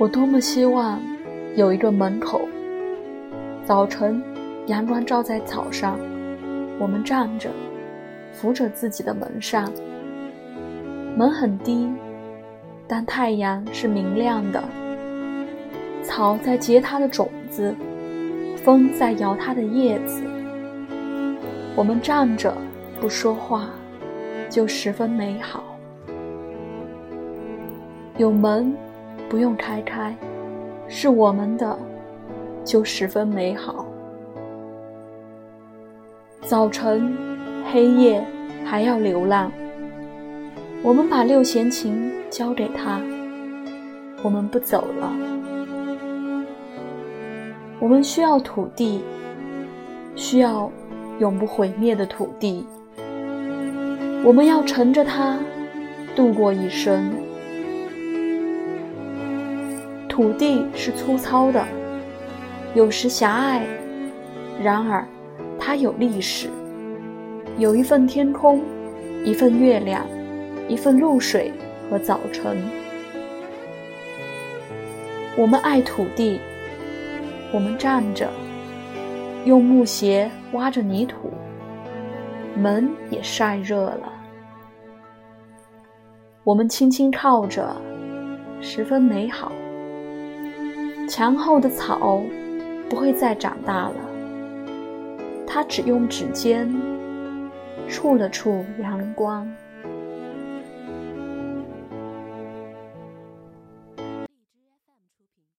我多么希望有一个门口，早晨阳光照在草上，我们站着，扶着自己的门上。门很低，但太阳是明亮的。草在结它的种子，风在摇它的叶子。我们站着不说话，就十分美好。有门。不用开开，是我们的，就十分美好。早晨、黑夜还要流浪，我们把六弦琴交给他，我们不走了。我们需要土地，需要永不毁灭的土地。我们要乘着它度过一生。土地是粗糙的，有时狭隘，然而它有历史，有一份天空，一份月亮，一份露水和早晨。我们爱土地，我们站着，用木鞋挖着泥土，门也晒热了。我们轻轻靠着，十分美好。墙后的草不会再长大了，它只用指尖触了触阳光。